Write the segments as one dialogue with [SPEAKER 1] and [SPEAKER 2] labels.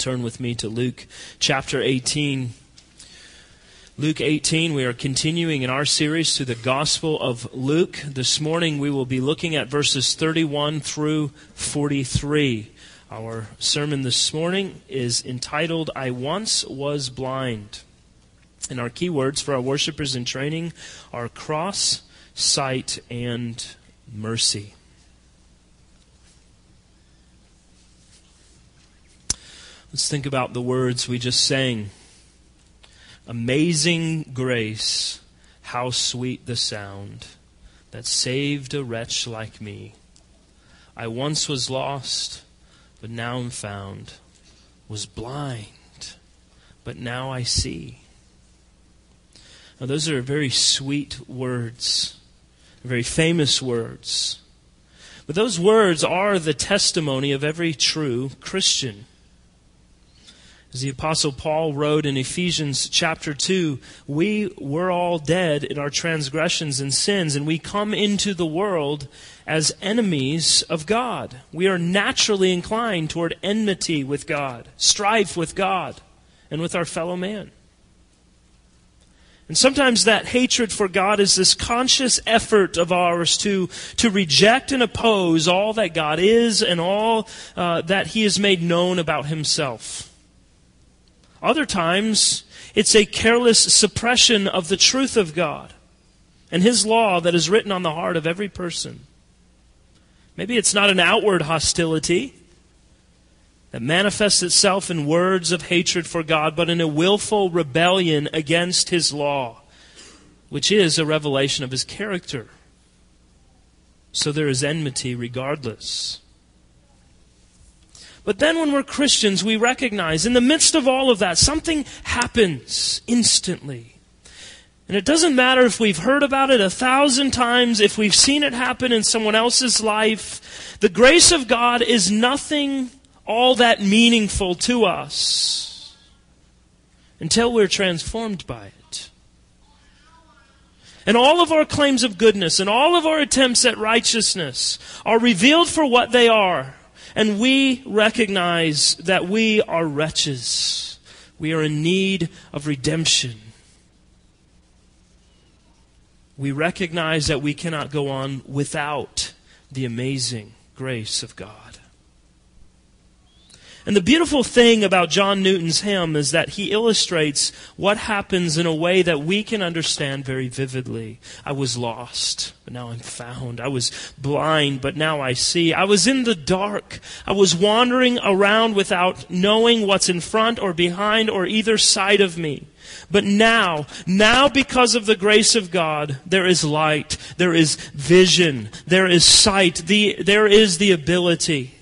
[SPEAKER 1] Turn with me to Luke chapter 18. Luke 18, we are continuing in our series through the Gospel of Luke. This morning we will be looking at verses 31 through 43. Our sermon this morning is entitled, I Once Was Blind. And our key words for our worshipers in training are cross, sight, and mercy. Let's think about the words we just sang. Amazing grace, how sweet the sound that saved a wretch like me. I once was lost, but now I'm found, was blind, but now I see. Now, those are very sweet words, very famous words. But those words are the testimony of every true Christian. As the Apostle Paul wrote in Ephesians chapter 2, we were all dead in our transgressions and sins, and we come into the world as enemies of God. We are naturally inclined toward enmity with God, strife with God, and with our fellow man. And sometimes that hatred for God is this conscious effort of ours to, to reject and oppose all that God is and all uh, that He has made known about Himself. Other times, it's a careless suppression of the truth of God and His law that is written on the heart of every person. Maybe it's not an outward hostility that manifests itself in words of hatred for God, but in a willful rebellion against His law, which is a revelation of His character. So there is enmity regardless. But then when we're Christians, we recognize in the midst of all of that, something happens instantly. And it doesn't matter if we've heard about it a thousand times, if we've seen it happen in someone else's life. The grace of God is nothing all that meaningful to us until we're transformed by it. And all of our claims of goodness and all of our attempts at righteousness are revealed for what they are and we recognize that we are wretches. We are in need of redemption. We recognize that we cannot go on without the amazing grace of God. And the beautiful thing about John Newton's hymn is that he illustrates what happens in a way that we can understand very vividly. I was lost, but now I'm found. I was blind, but now I see. I was in the dark. I was wandering around without knowing what's in front or behind or either side of me. But now, now because of the grace of God, there is light, there is vision, there is sight, the, there is the ability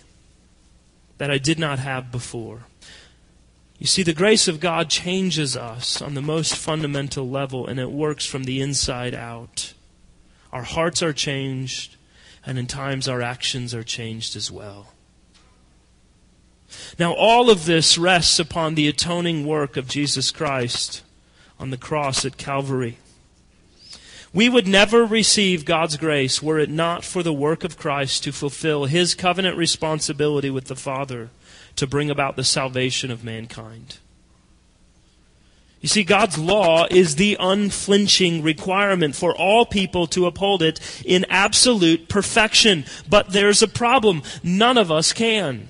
[SPEAKER 1] that I did not have before. You see, the grace of God changes us on the most fundamental level, and it works from the inside out. Our hearts are changed, and in times our actions are changed as well. Now, all of this rests upon the atoning work of Jesus Christ on the cross at Calvary. We would never receive God's grace were it not for the work of Christ to fulfill his covenant responsibility with the Father to bring about the salvation of mankind. You see, God's law is the unflinching requirement for all people to uphold it in absolute perfection. But there's a problem. None of us can.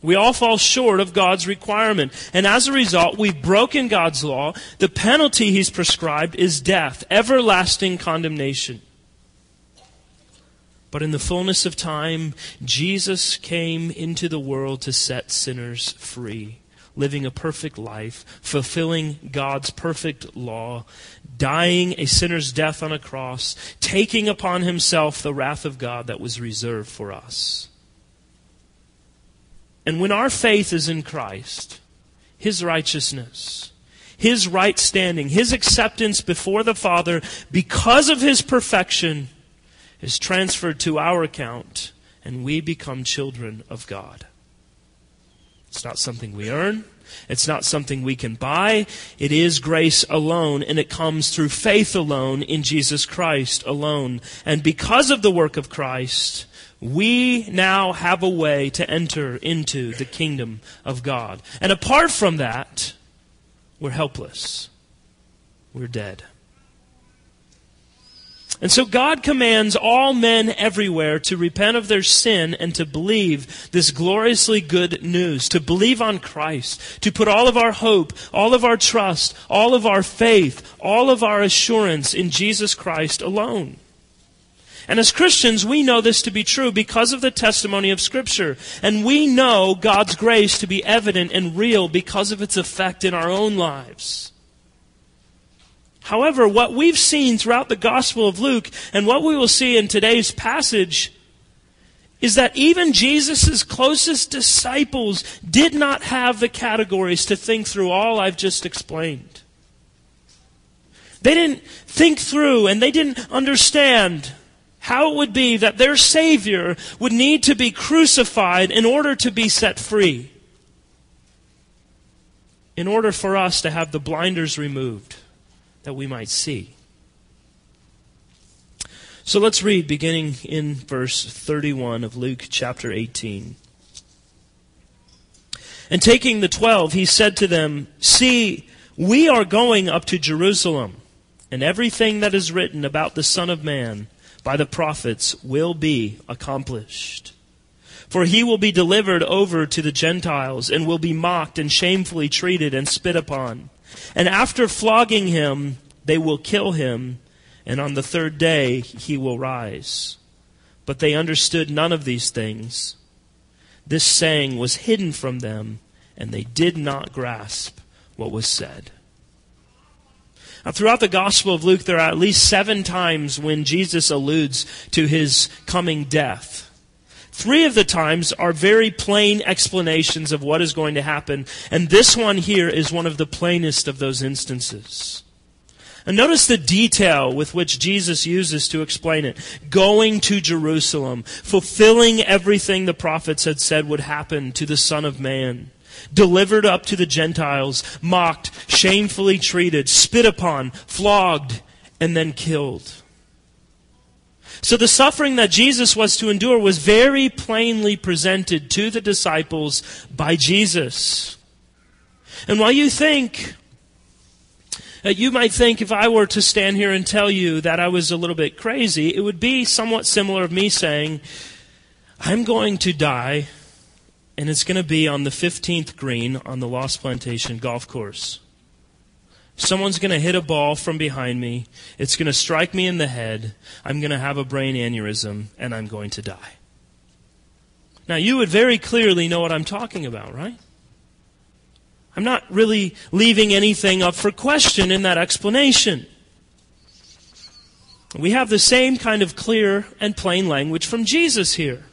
[SPEAKER 1] We all fall short of God's requirement. And as a result, we've broken God's law. The penalty He's prescribed is death, everlasting condemnation. But in the fullness of time, Jesus came into the world to set sinners free, living a perfect life, fulfilling God's perfect law, dying a sinner's death on a cross, taking upon himself the wrath of God that was reserved for us. And when our faith is in Christ, His righteousness, His right standing, His acceptance before the Father, because of His perfection, is transferred to our account, and we become children of God. It's not something we earn. It's not something we can buy. It is grace alone, and it comes through faith alone in Jesus Christ alone. And because of the work of Christ, we now have a way to enter into the kingdom of God. And apart from that, we're helpless. We're dead. And so God commands all men everywhere to repent of their sin and to believe this gloriously good news, to believe on Christ, to put all of our hope, all of our trust, all of our faith, all of our assurance in Jesus Christ alone. And as Christians, we know this to be true because of the testimony of Scripture. And we know God's grace to be evident and real because of its effect in our own lives. However, what we've seen throughout the Gospel of Luke and what we will see in today's passage is that even Jesus' closest disciples did not have the categories to think through all I've just explained. They didn't think through and they didn't understand how it would be that their Savior would need to be crucified in order to be set free. In order for us to have the blinders removed that we might see. So let's read beginning in verse 31 of Luke chapter 18. And taking the twelve, he said to them, See, we are going up to Jerusalem, and everything that is written about the Son of Man by the prophets will be accomplished. For he will be delivered over to the Gentiles, and will be mocked and shamefully treated and spit upon and after flogging him, they will kill him, and on the third day he will rise. But they understood none of these things. This saying was hidden from them, and they did not grasp what was said. Now, throughout the Gospel of Luke, there are at least seven times when Jesus alludes to his coming death. Three of the times are very plain explanations of what is going to happen, and this one here is one of the plainest of those instances. And notice the detail with which Jesus uses to explain it. Going to Jerusalem, fulfilling everything the prophets had said would happen to the Son of Man. Delivered up to the Gentiles, mocked, shamefully treated, spit upon, flogged, and then killed. So the suffering that Jesus was to endure was very plainly presented to the disciples by Jesus. And while you think, uh, you might think if I were to stand here and tell you that I was a little bit crazy, it would be somewhat similar of me saying, I'm going to die, and it's going to be on the 15th green on the Lost Plantation golf course. Someone's going to hit a ball from behind me. It's going to strike me in the head. I'm going to have a brain aneurysm and I'm going to die. Now, you would very clearly know what I'm talking about, right? I'm not really leaving anything up for question in that explanation. We have the same kind of clear and plain language from Jesus here.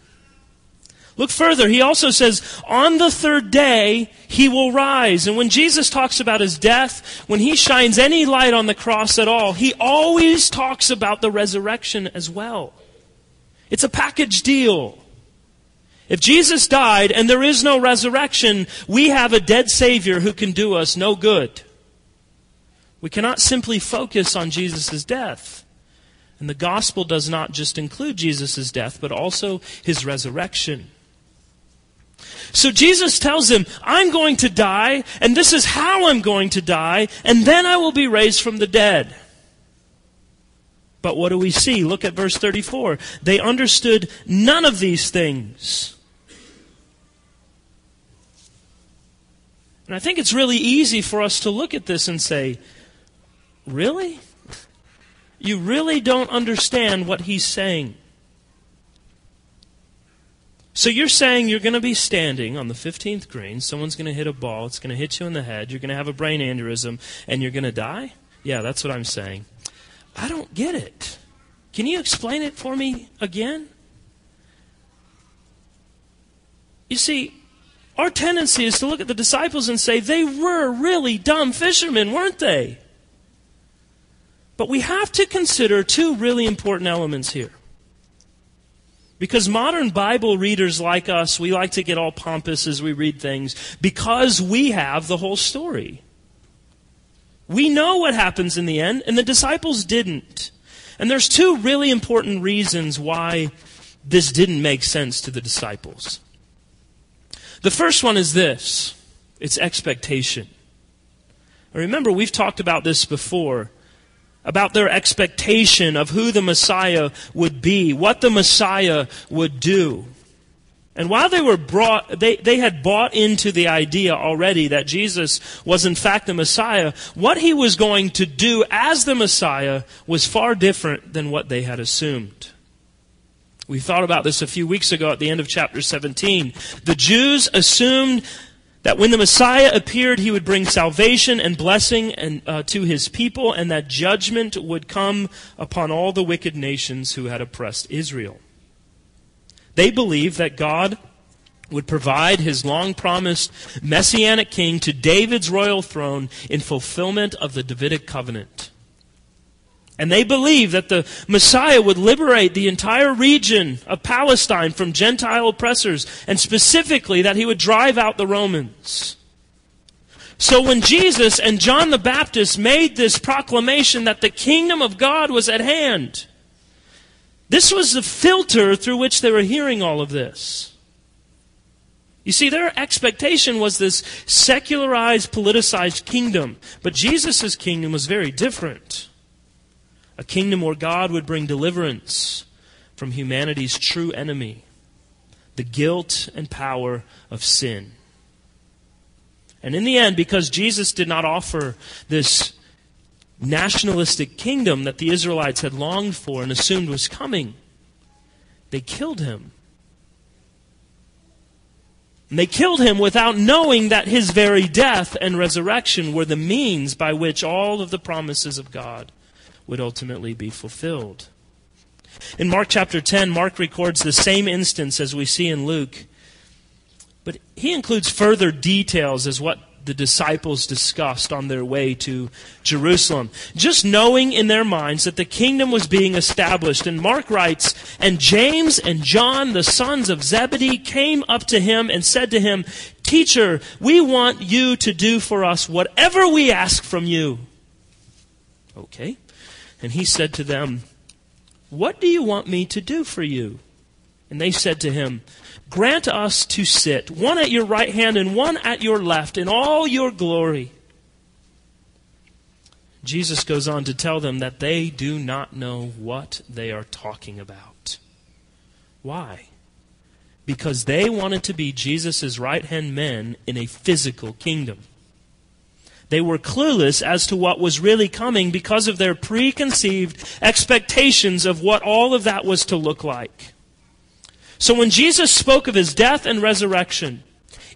[SPEAKER 1] Look further. He also says, on the third day, he will rise. And when Jesus talks about his death, when he shines any light on the cross at all, he always talks about the resurrection as well. It's a package deal. If Jesus died and there is no resurrection, we have a dead Savior who can do us no good. We cannot simply focus on Jesus' death. And the gospel does not just include Jesus' death, but also his resurrection. So Jesus tells him, I'm going to die, and this is how I'm going to die, and then I will be raised from the dead. But what do we see? Look at verse 34. They understood none of these things. And I think it's really easy for us to look at this and say, Really? You really don't understand what he's saying. So you're saying you're going to be standing on the 15th green, someone's going to hit a ball, it's going to hit you in the head, you're going to have a brain aneurysm, and you're going to die? Yeah, that's what I'm saying. I don't get it. Can you explain it for me again? You see, our tendency is to look at the disciples and say, they were really dumb fishermen, weren't they? But we have to consider two really important elements here. Because modern Bible readers like us, we like to get all pompous as we read things because we have the whole story. We know what happens in the end, and the disciples didn't. And there's two really important reasons why this didn't make sense to the disciples. The first one is this it's expectation. Remember, we've talked about this before about their expectation of who the Messiah would be, what the Messiah would do. And while they were brought, they, they had bought into the idea already that Jesus was in fact the Messiah, what he was going to do as the Messiah was far different than what they had assumed. We thought about this a few weeks ago at the end of chapter 17. The Jews assumed that when the Messiah appeared, he would bring salvation and blessing and, uh, to his people, and that judgment would come upon all the wicked nations who had oppressed Israel. They believed that God would provide his long promised messianic king to David's royal throne in fulfillment of the Davidic covenant. And they believed that the Messiah would liberate the entire region of Palestine from Gentile oppressors, and specifically that he would drive out the Romans. So when Jesus and John the Baptist made this proclamation that the kingdom of God was at hand, this was the filter through which they were hearing all of this. You see, their expectation was this secularized, politicized kingdom. But Jesus' kingdom was very different a kingdom where God would bring deliverance from humanity's true enemy, the guilt and power of sin. And in the end, because Jesus did not offer this nationalistic kingdom that the Israelites had longed for and assumed was coming, they killed him. And they killed him without knowing that his very death and resurrection were the means by which all of the promises of God would ultimately be fulfilled. In Mark chapter 10, Mark records the same instance as we see in Luke, but he includes further details as what the disciples discussed on their way to Jerusalem. Just knowing in their minds that the kingdom was being established. And Mark writes, And James and John, the sons of Zebedee, came up to him and said to him, Teacher, we want you to do for us whatever we ask from you. Okay. And he said to them, What do you want me to do for you? And they said to him, Grant us to sit, one at your right hand and one at your left, in all your glory. Jesus goes on to tell them that they do not know what they are talking about. Why? Because they wanted to be Jesus' right hand men in a physical kingdom. They were clueless as to what was really coming because of their preconceived expectations of what all of that was to look like. So when Jesus spoke of his death and resurrection,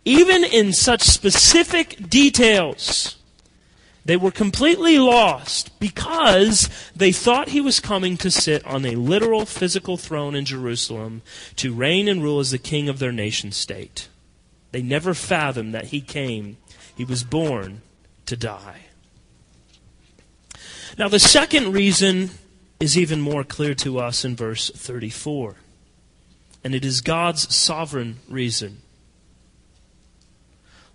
[SPEAKER 1] even in such specific details, they were completely lost because they thought he was coming to sit on a literal physical throne in Jerusalem to reign and rule as the king of their nation state. They never fathomed that he came, he was born to die. Now, the second reason is even more clear to us in verse 34, and it is God's sovereign reason.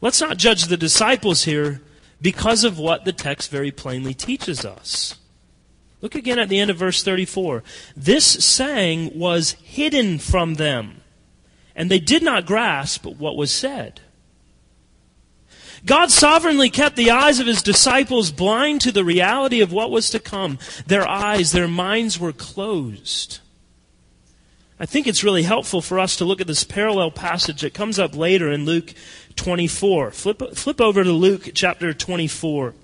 [SPEAKER 1] Let's not judge the disciples here because of what the text very plainly teaches us. Look again at the end of verse 34. This saying was hidden from them, and they did not grasp what was said. God sovereignly kept the eyes of his disciples blind to the reality of what was to come. Their eyes, their minds were closed. I think it's really helpful for us to look at this parallel passage that comes up later in Luke 24. Flip, flip over to Luke chapter 24.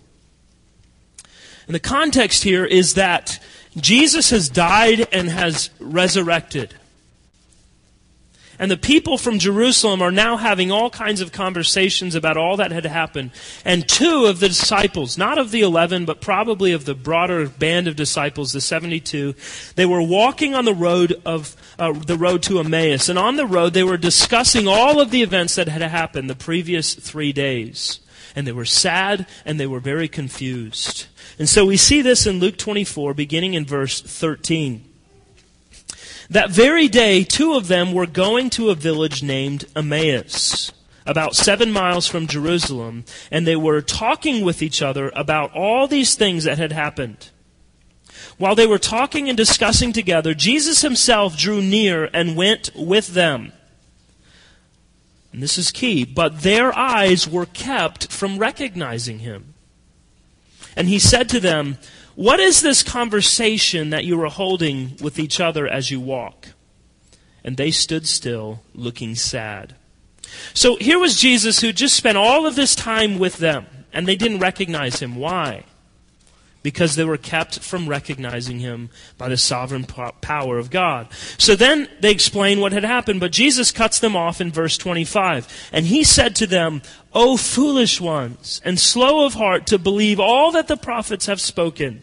[SPEAKER 1] And the context here is that Jesus has died and has resurrected. And the people from Jerusalem are now having all kinds of conversations about all that had happened. And two of the disciples, not of the eleven, but probably of the broader band of disciples, the 72, they were walking on the road of uh, the road to Emmaus. And on the road, they were discussing all of the events that had happened the previous three days. And they were sad and they were very confused. And so we see this in Luke 24, beginning in verse 13. That very day, two of them were going to a village named Emmaus, about seven miles from Jerusalem, and they were talking with each other about all these things that had happened. While they were talking and discussing together, Jesus himself drew near and went with them. And this is key, but their eyes were kept from recognizing him. And he said to them, What is this conversation that you are holding with each other as you walk? And they stood still, looking sad. So here was Jesus who just spent all of this time with them, and they didn't recognize him. Why? because they were kept from recognizing him by the sovereign power of God. So then they explain what had happened, but Jesus cuts them off in verse 25. And he said to them, O foolish ones, and slow of heart to believe all that the prophets have spoken.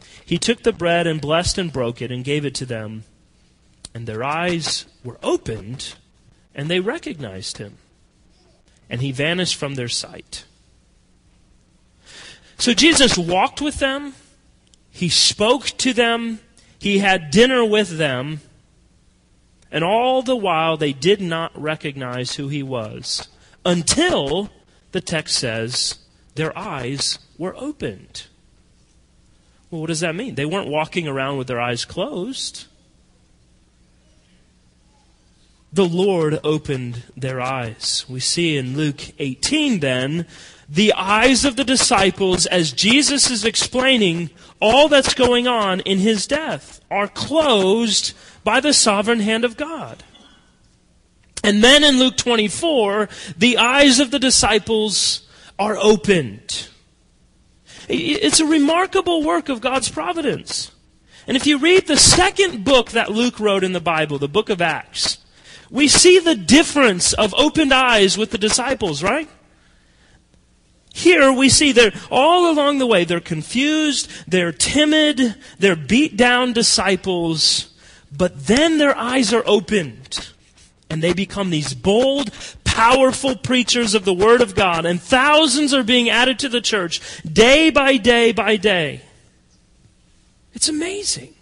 [SPEAKER 1] he took the bread and blessed and broke it and gave it to them. And their eyes were opened, and they recognized him. And he vanished from their sight. So Jesus walked with them he spoke to them. He had dinner with them. And all the while, they did not recognize who he was until the text says their eyes were opened. Well, what does that mean? They weren't walking around with their eyes closed. The Lord opened their eyes. We see in Luke 18 then the eyes of the disciples as Jesus is explaining all that's going on in his death are closed by the sovereign hand of God. And then in Luke 24, the eyes of the disciples are opened. It's a remarkable work of God's providence. And if you read the second book that Luke wrote in the Bible, the book of Acts, we see the difference of opened eyes with the disciples, right? Here we see they're all along the way, they're confused, they're timid, they're beat down disciples, but then their eyes are opened and they become these bold, powerful preachers of the Word of God, and thousands are being added to the church day by day by day. It's amazing.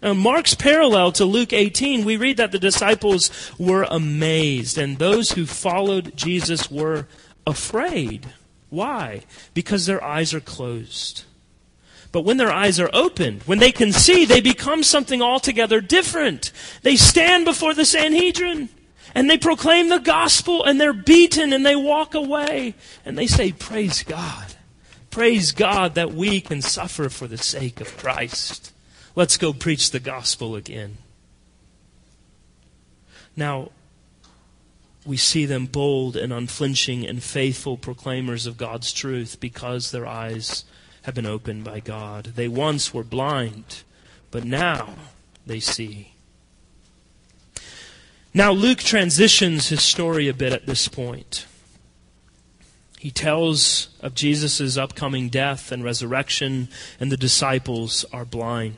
[SPEAKER 1] Now, Mark's parallel to Luke 18, we read that the disciples were amazed, and those who followed Jesus were afraid. Why? Because their eyes are closed. But when their eyes are opened, when they can see, they become something altogether different. They stand before the Sanhedrin and they proclaim the gospel and they're beaten and they walk away and they say, Praise God. Praise God that we can suffer for the sake of Christ. Let's go preach the gospel again. Now, we see them bold and unflinching and faithful proclaimers of God's truth because their eyes have been opened by God. They once were blind, but now they see. Now, Luke transitions his story a bit at this point. He tells of Jesus' upcoming death and resurrection, and the disciples are blind.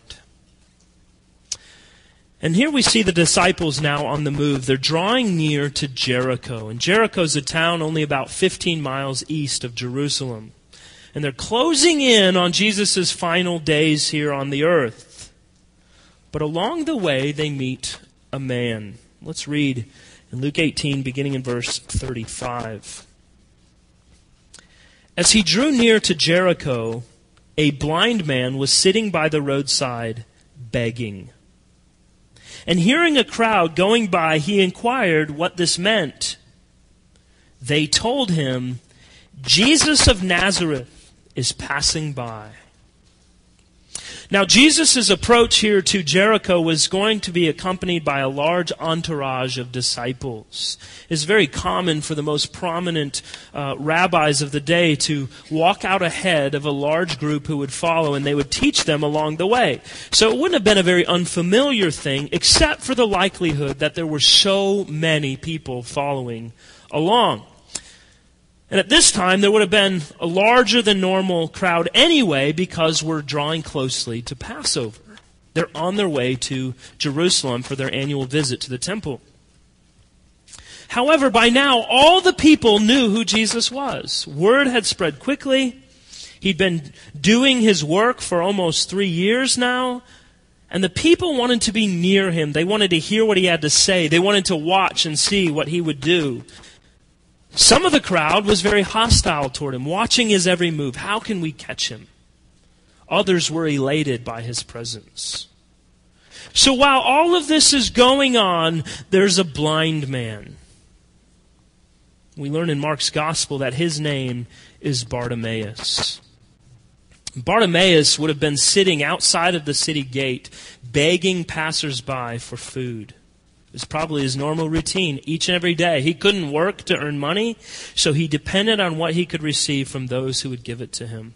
[SPEAKER 1] And here we see the disciples now on the move. They're drawing near to Jericho. And Jericho is a town only about 15 miles east of Jerusalem. And they're closing in on Jesus' final days here on the earth. But along the way, they meet a man. Let's read in Luke 18, beginning in verse 35. As he drew near to Jericho, a blind man was sitting by the roadside begging. And hearing a crowd going by, he inquired what this meant. They told him, Jesus of Nazareth is passing by. Now, Jesus' approach here to Jericho was going to be accompanied by a large entourage of disciples. It's very common for the most prominent uh, rabbis of the day to walk out ahead of a large group who would follow, and they would teach them along the way. So it wouldn't have been a very unfamiliar thing, except for the likelihood that there were so many people following along. And at this time, there would have been a larger than normal crowd anyway because we're drawing closely to Passover. They're on their way to Jerusalem for their annual visit to the temple. However, by now, all the people knew who Jesus was. Word had spread quickly. He'd been doing his work for almost three years now. And the people wanted to be near him. They wanted to hear what he had to say. They wanted to watch and see what he would do. Some of the crowd was very hostile toward him, watching his every move. How can we catch him? Others were elated by his presence. So while all of this is going on, there's a blind man. We learn in Mark's gospel that his name is Bartimaeus. Bartimaeus would have been sitting outside of the city gate, begging passersby for food. Was probably his normal routine each and every day. He couldn't work to earn money, so he depended on what he could receive from those who would give it to him.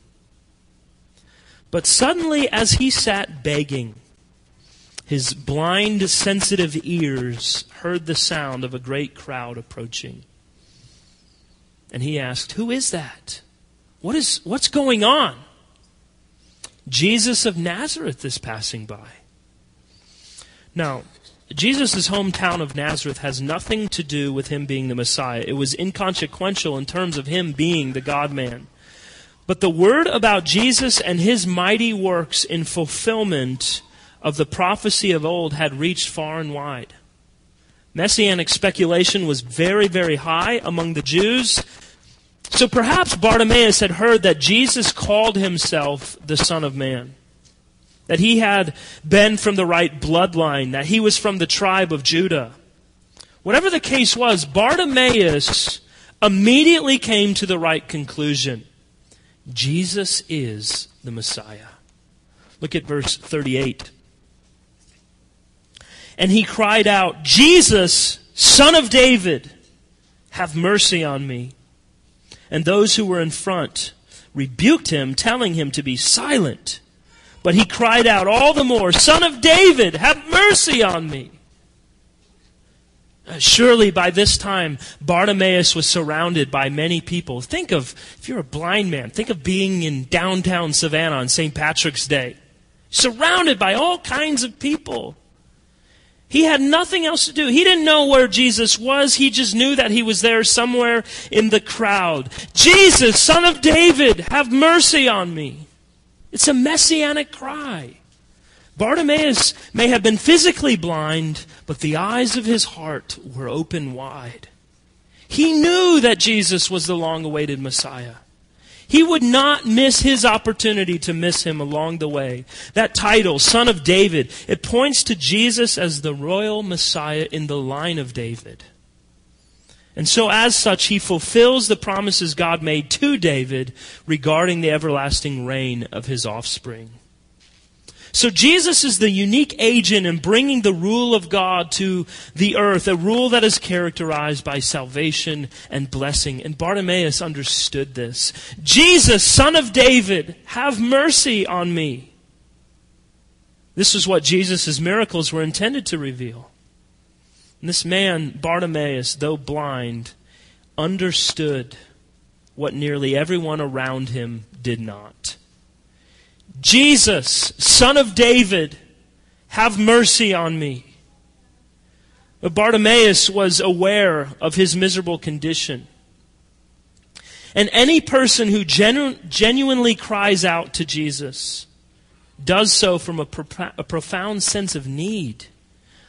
[SPEAKER 1] But suddenly, as he sat begging, his blind, sensitive ears heard the sound of a great crowd approaching. And he asked, Who is that? What is, what's going on? Jesus of Nazareth is passing by. Now, Jesus' hometown of Nazareth has nothing to do with him being the Messiah. It was inconsequential in terms of him being the God man. But the word about Jesus and his mighty works in fulfillment of the prophecy of old had reached far and wide. Messianic speculation was very, very high among the Jews. So perhaps Bartimaeus had heard that Jesus called himself the Son of Man that he had been from the right bloodline, that he was from the tribe of Judah. Whatever the case was, Bartimaeus immediately came to the right conclusion Jesus is the Messiah. Look at verse 38. And he cried out, Jesus, son of David, have mercy on me. And those who were in front rebuked him, telling him to be silent. But he cried out all the more, Son of David, have mercy on me. Uh, surely by this time, Bartimaeus was surrounded by many people. Think of, if you're a blind man, think of being in downtown Savannah on St. Patrick's Day. Surrounded by all kinds of people. He had nothing else to do. He didn't know where Jesus was. He just knew that he was there somewhere in the crowd. Jesus, son of David, have mercy on me. It's a messianic cry. Bartimaeus may have been physically blind, but the eyes of his heart were open wide. He knew that Jesus was the long awaited Messiah. He would not miss his opportunity to miss him along the way. That title, Son of David, it points to Jesus as the royal Messiah in the line of David. And so, as such, he fulfills the promises God made to David regarding the everlasting reign of his offspring. So, Jesus is the unique agent in bringing the rule of God to the earth, a rule that is characterized by salvation and blessing. And Bartimaeus understood this. Jesus, son of David, have mercy on me. This is what Jesus' miracles were intended to reveal. And this man, Bartimaeus, though blind, understood what nearly everyone around him did not. Jesus, son of David, have mercy on me. But Bartimaeus was aware of his miserable condition. And any person who genu- genuinely cries out to Jesus does so from a, pro- a profound sense of need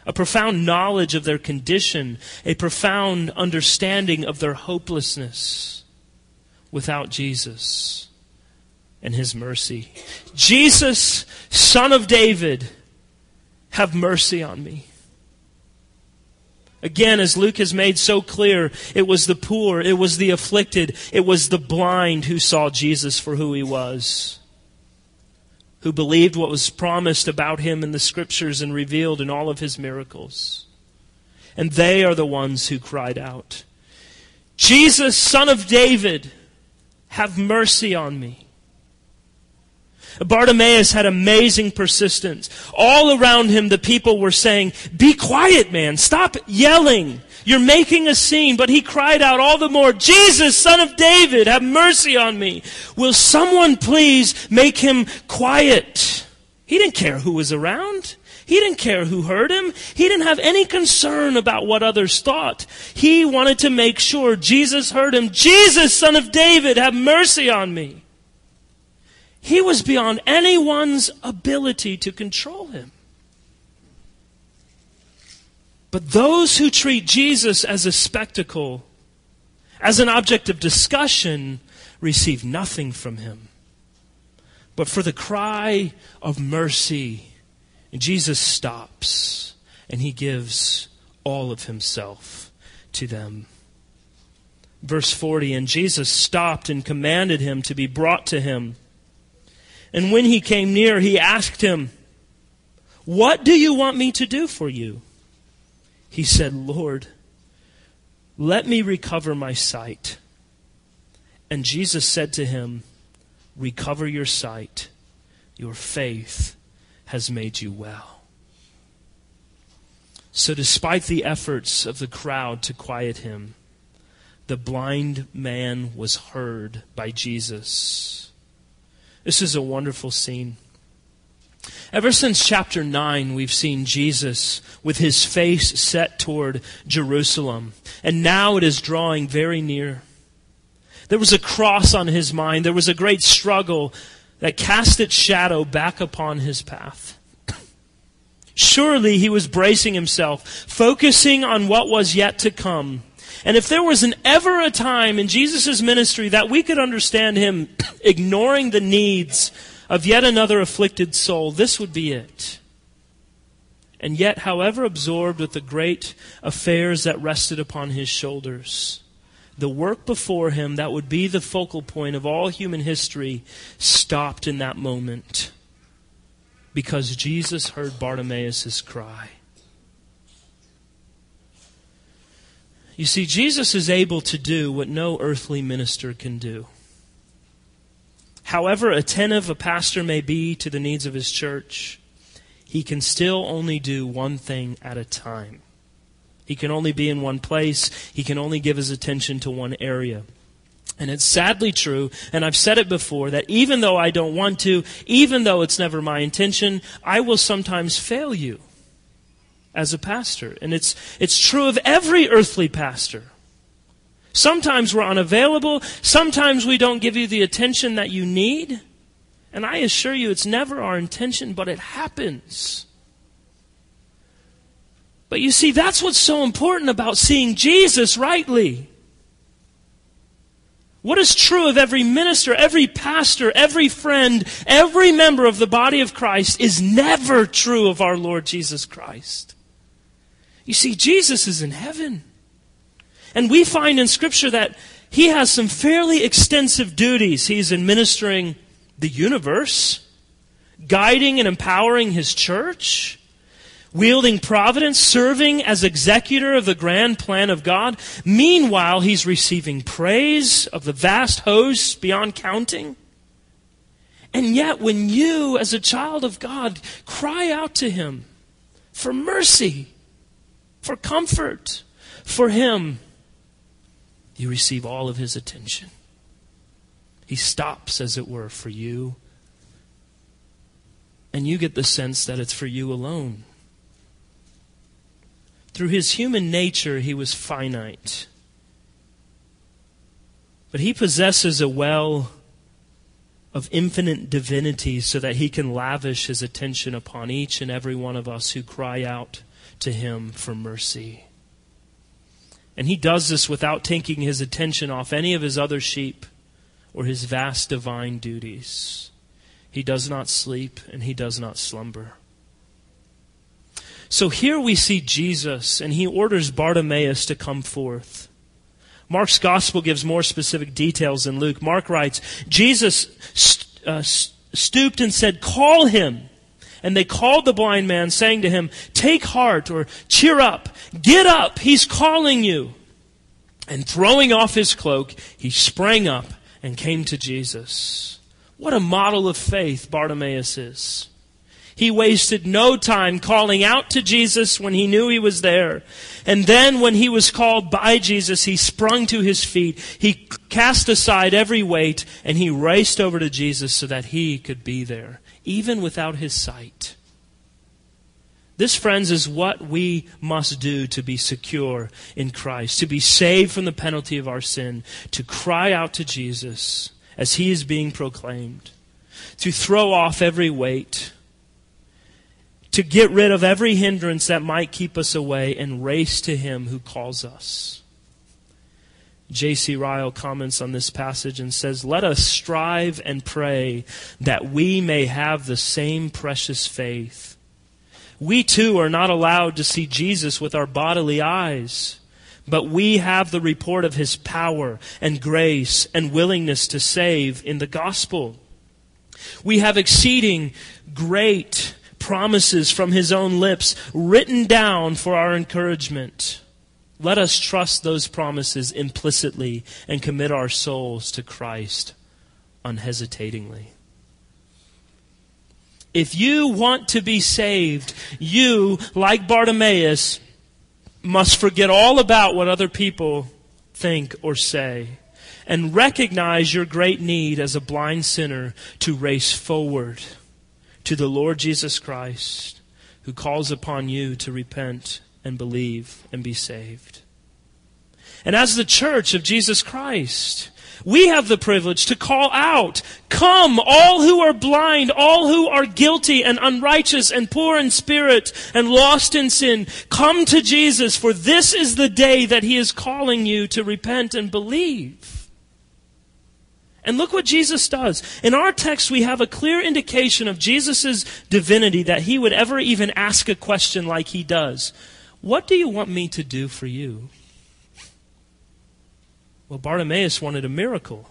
[SPEAKER 1] a profound knowledge of their condition, a profound understanding of their hopelessness without Jesus and his mercy. Jesus, Son of David, have mercy on me. Again, as Luke has made so clear, it was the poor, it was the afflicted, it was the blind who saw Jesus for who he was who believed what was promised about him in the scriptures and revealed in all of his miracles. And they are the ones who cried out, Jesus, son of David, have mercy on me. Bartimaeus had amazing persistence. All around him, the people were saying, Be quiet, man. Stop yelling. You're making a scene. But he cried out all the more, Jesus, son of David, have mercy on me. Will someone please make him quiet? He didn't care who was around. He didn't care who heard him. He didn't have any concern about what others thought. He wanted to make sure Jesus heard him. Jesus, son of David, have mercy on me. He was beyond anyone's ability to control him. But those who treat Jesus as a spectacle, as an object of discussion, receive nothing from him. But for the cry of mercy, Jesus stops and he gives all of himself to them. Verse 40 And Jesus stopped and commanded him to be brought to him. And when he came near, he asked him, What do you want me to do for you? He said, Lord, let me recover my sight. And Jesus said to him, Recover your sight. Your faith has made you well. So, despite the efforts of the crowd to quiet him, the blind man was heard by Jesus. This is a wonderful scene. Ever since chapter 9, we've seen Jesus with his face set toward Jerusalem, and now it is drawing very near. There was a cross on his mind, there was a great struggle that cast its shadow back upon his path. Surely he was bracing himself, focusing on what was yet to come, and if there was an ever a time in Jesus' ministry that we could understand him ignoring the needs of yet another afflicted soul, this would be it. And yet, however absorbed with the great affairs that rested upon his shoulders, the work before him that would be the focal point of all human history stopped in that moment because Jesus heard Bartimaeus' cry. You see, Jesus is able to do what no earthly minister can do. However attentive a pastor may be to the needs of his church, he can still only do one thing at a time. He can only be in one place. He can only give his attention to one area. And it's sadly true, and I've said it before, that even though I don't want to, even though it's never my intention, I will sometimes fail you as a pastor. And it's, it's true of every earthly pastor. Sometimes we're unavailable. Sometimes we don't give you the attention that you need. And I assure you, it's never our intention, but it happens. But you see, that's what's so important about seeing Jesus rightly. What is true of every minister, every pastor, every friend, every member of the body of Christ is never true of our Lord Jesus Christ. You see, Jesus is in heaven. And we find in Scripture that he has some fairly extensive duties. He's administering the universe, guiding and empowering his church, wielding providence, serving as executor of the grand plan of God. Meanwhile, he's receiving praise of the vast hosts beyond counting. And yet, when you, as a child of God, cry out to him for mercy, for comfort, for him, you receive all of his attention. He stops, as it were, for you. And you get the sense that it's for you alone. Through his human nature, he was finite. But he possesses a well of infinite divinity so that he can lavish his attention upon each and every one of us who cry out to him for mercy. And he does this without taking his attention off any of his other sheep or his vast divine duties. He does not sleep and he does not slumber. So here we see Jesus, and he orders Bartimaeus to come forth. Mark's gospel gives more specific details than Luke. Mark writes Jesus st- uh, stooped and said, Call him. And they called the blind man, saying to him, Take heart, or cheer up, get up, he's calling you. And throwing off his cloak, he sprang up and came to Jesus. What a model of faith Bartimaeus is. He wasted no time calling out to Jesus when he knew he was there. And then when he was called by Jesus, he sprung to his feet. He cast aside every weight and he raced over to Jesus so that he could be there, even without his sight. This, friends, is what we must do to be secure in Christ, to be saved from the penalty of our sin, to cry out to Jesus as he is being proclaimed, to throw off every weight, to get rid of every hindrance that might keep us away and race to Him who calls us. J.C. Ryle comments on this passage and says, Let us strive and pray that we may have the same precious faith. We too are not allowed to see Jesus with our bodily eyes, but we have the report of His power and grace and willingness to save in the gospel. We have exceeding great promises from his own lips written down for our encouragement. Let us trust those promises implicitly and commit our souls to Christ unhesitatingly. If you want to be saved, you, like Bartimaeus, must forget all about what other people think or say and recognize your great need as a blind sinner to race forward to the Lord Jesus Christ, who calls upon you to repent and believe and be saved. And as the church of Jesus Christ, we have the privilege to call out, Come, all who are blind, all who are guilty and unrighteous and poor in spirit and lost in sin, come to Jesus, for this is the day that He is calling you to repent and believe. And look what Jesus does. In our text, we have a clear indication of Jesus' divinity that he would ever even ask a question like he does. What do you want me to do for you? Well, Bartimaeus wanted a miracle.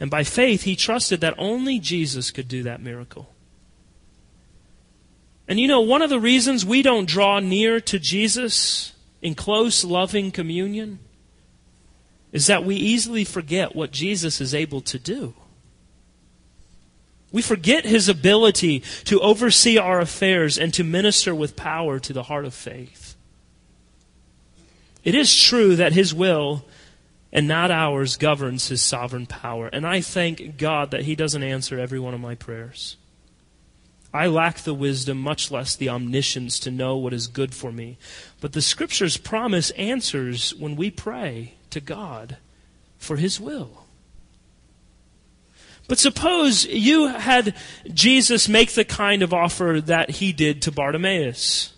[SPEAKER 1] And by faith, he trusted that only Jesus could do that miracle. And you know, one of the reasons we don't draw near to Jesus in close, loving communion is that we easily forget what Jesus is able to do. We forget his ability to oversee our affairs and to minister with power to the heart of faith. It is true that his will and not ours governs his sovereign power. And I thank God that he doesn't answer every one of my prayers. I lack the wisdom, much less the omniscience to know what is good for me. But the scriptures promise answers when we pray to God for His will. But suppose you had Jesus make the kind of offer that he did to Bartimaeus.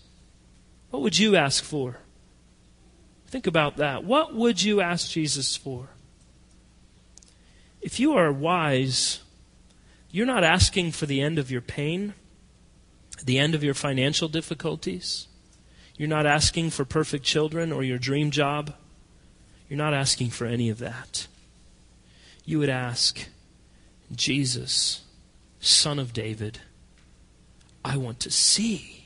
[SPEAKER 1] What would you ask for? Think about that. What would you ask Jesus for? If you are wise, you're not asking for the end of your pain, the end of your financial difficulties. You're not asking for perfect children or your dream job. You're not asking for any of that. You would ask, Jesus, Son of David, I want to see.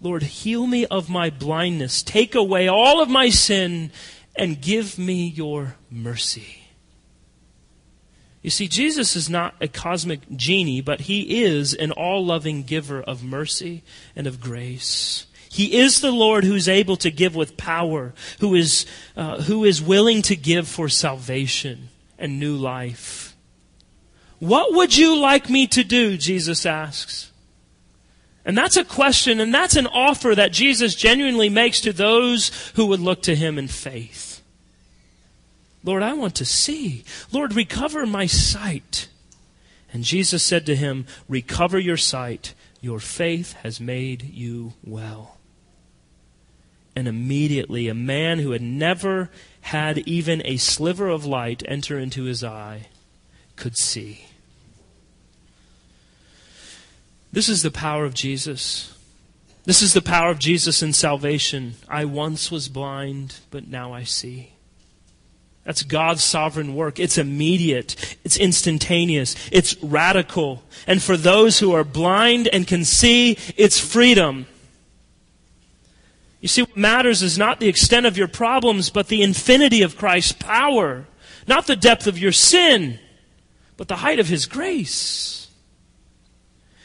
[SPEAKER 1] Lord, heal me of my blindness. Take away all of my sin and give me your mercy. You see, Jesus is not a cosmic genie, but he is an all loving giver of mercy and of grace. He is the Lord who is able to give with power, who is, uh, who is willing to give for salvation and new life. What would you like me to do? Jesus asks. And that's a question, and that's an offer that Jesus genuinely makes to those who would look to him in faith. Lord, I want to see. Lord, recover my sight. And Jesus said to him, Recover your sight. Your faith has made you well. And immediately, a man who had never had even a sliver of light enter into his eye could see. This is the power of Jesus. This is the power of Jesus in salvation. I once was blind, but now I see. That's God's sovereign work. It's immediate. It's instantaneous. It's radical. And for those who are blind and can see, it's freedom. You see, what matters is not the extent of your problems, but the infinity of Christ's power. Not the depth of your sin, but the height of His grace.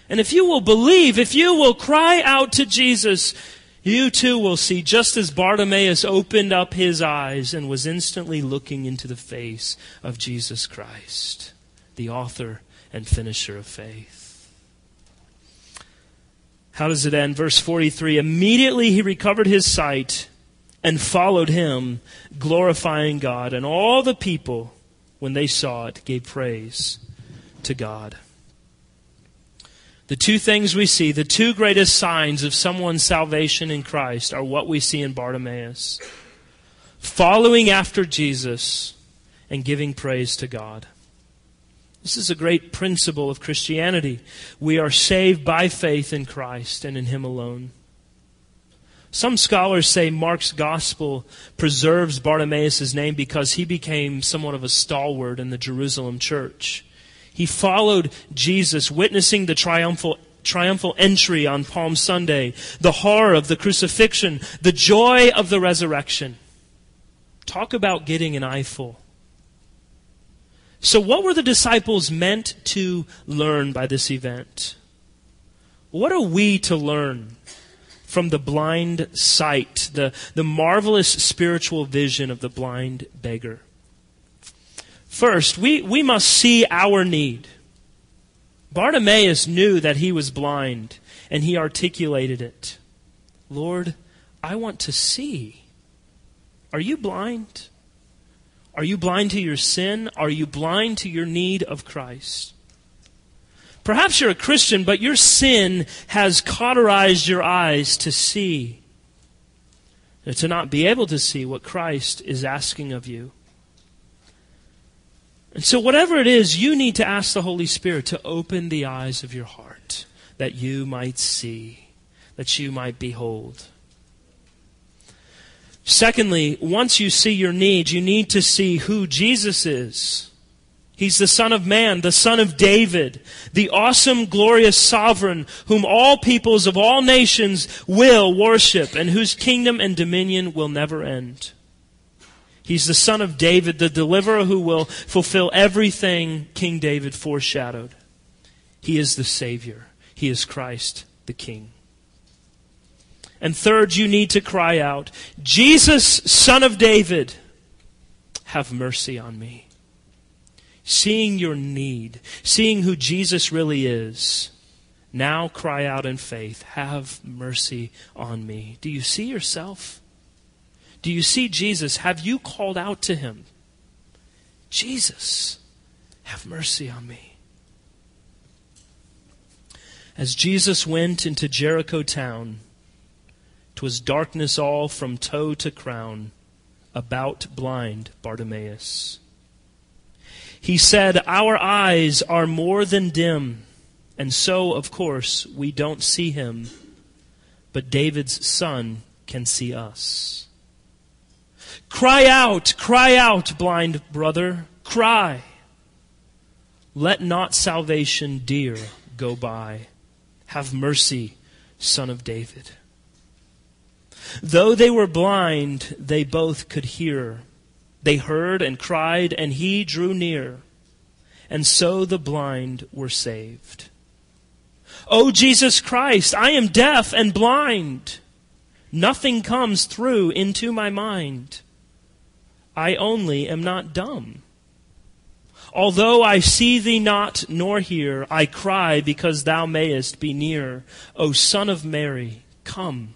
[SPEAKER 1] And if you will believe, if you will cry out to Jesus, you too will see, just as Bartimaeus opened up his eyes and was instantly looking into the face of Jesus Christ, the author and finisher of faith. How does it end? Verse 43 Immediately he recovered his sight and followed him, glorifying God. And all the people, when they saw it, gave praise to God. The two things we see, the two greatest signs of someone's salvation in Christ, are what we see in Bartimaeus following after Jesus and giving praise to God. This is a great principle of Christianity. We are saved by faith in Christ and in Him alone. Some scholars say Mark's gospel preserves Bartimaeus' name because he became somewhat of a stalwart in the Jerusalem church. He followed Jesus, witnessing the triumphal triumphal entry on Palm Sunday, the horror of the crucifixion, the joy of the resurrection. Talk about getting an eyeful. So, what were the disciples meant to learn by this event? What are we to learn from the blind sight, the, the marvelous spiritual vision of the blind beggar? First, we, we must see our need. Bartimaeus knew that he was blind, and he articulated it. Lord, I want to see. Are you blind? Are you blind to your sin? Are you blind to your need of Christ? Perhaps you're a Christian, but your sin has cauterized your eyes to see, to not be able to see what Christ is asking of you. And so, whatever it is, you need to ask the Holy Spirit to open the eyes of your heart that you might see, that you might behold. Secondly, once you see your need, you need to see who Jesus is. He's the Son of Man, the Son of David, the awesome, glorious sovereign whom all peoples of all nations will worship and whose kingdom and dominion will never end. He's the son of David, the deliverer who will fulfill everything King David foreshadowed. He is the Savior. He is Christ the King. And third, you need to cry out, Jesus, son of David, have mercy on me. Seeing your need, seeing who Jesus really is, now cry out in faith, have mercy on me. Do you see yourself? Do you see Jesus? Have you called out to him? Jesus, have mercy on me. As Jesus went into Jericho town, 'twas darkness all from toe to crown about blind Bartimaeus. He said, Our eyes are more than dim, and so, of course, we don't see him, but David's son can see us. Cry out, cry out, blind brother, cry. Let not salvation dear go by. Have mercy, son of David. Though they were blind, they both could hear. They heard and cried, and he drew near. And so the blind were saved. O Jesus Christ, I am deaf and blind. Nothing comes through into my mind. I only am not dumb. Although I see thee not nor hear, I cry because thou mayest be near. O Son of Mary, come.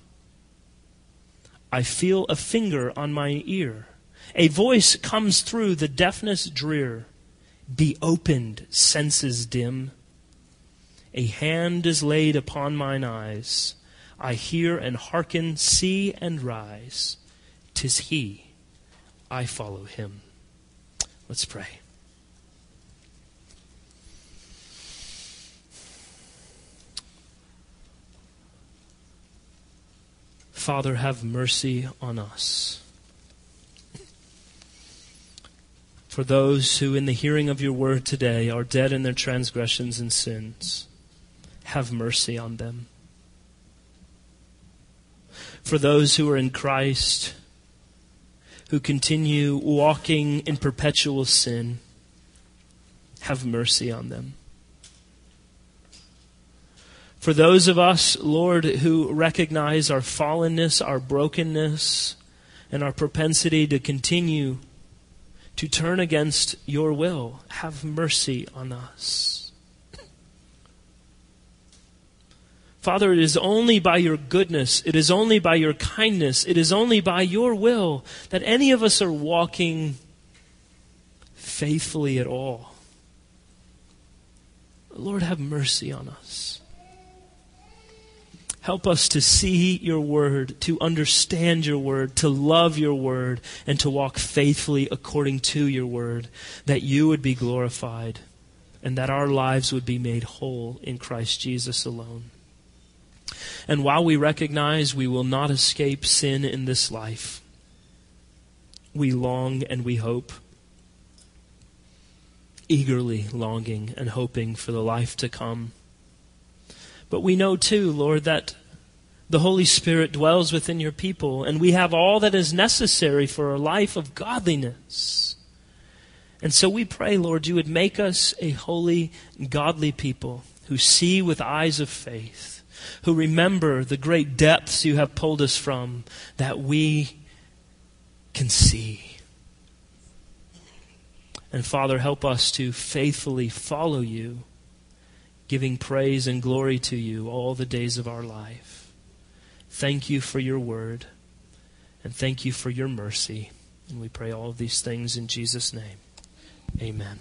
[SPEAKER 1] I feel a finger on my ear. A voice comes through the deafness drear. Be opened, senses dim. A hand is laid upon mine eyes. I hear and hearken, see and rise. Tis he I follow him. Let's pray. Father, have mercy on us. for those who, in the hearing of your word today, are dead in their transgressions and sins. Have mercy on them. For those who are in Christ, who continue walking in perpetual sin, have mercy on them. For those of us, Lord, who recognize our fallenness, our brokenness, and our propensity to continue to turn against your will. Have mercy on us. Father, it is only by your goodness, it is only by your kindness, it is only by your will that any of us are walking faithfully at all. Lord, have mercy on us. Help us to see your word, to understand your word, to love your word, and to walk faithfully according to your word, that you would be glorified and that our lives would be made whole in Christ Jesus alone. And while we recognize we will not escape sin in this life, we long and we hope, eagerly longing and hoping for the life to come but we know too, Lord, that the Holy Spirit dwells within your people, and we have all that is necessary for a life of godliness. And so we pray, Lord, you would make us a holy, godly people who see with eyes of faith, who remember the great depths you have pulled us from, that we can see. And Father, help us to faithfully follow you giving praise and glory to you all the days of our life. Thank you for your word, and thank you for your mercy. And we pray all of these things in Jesus' name. Amen.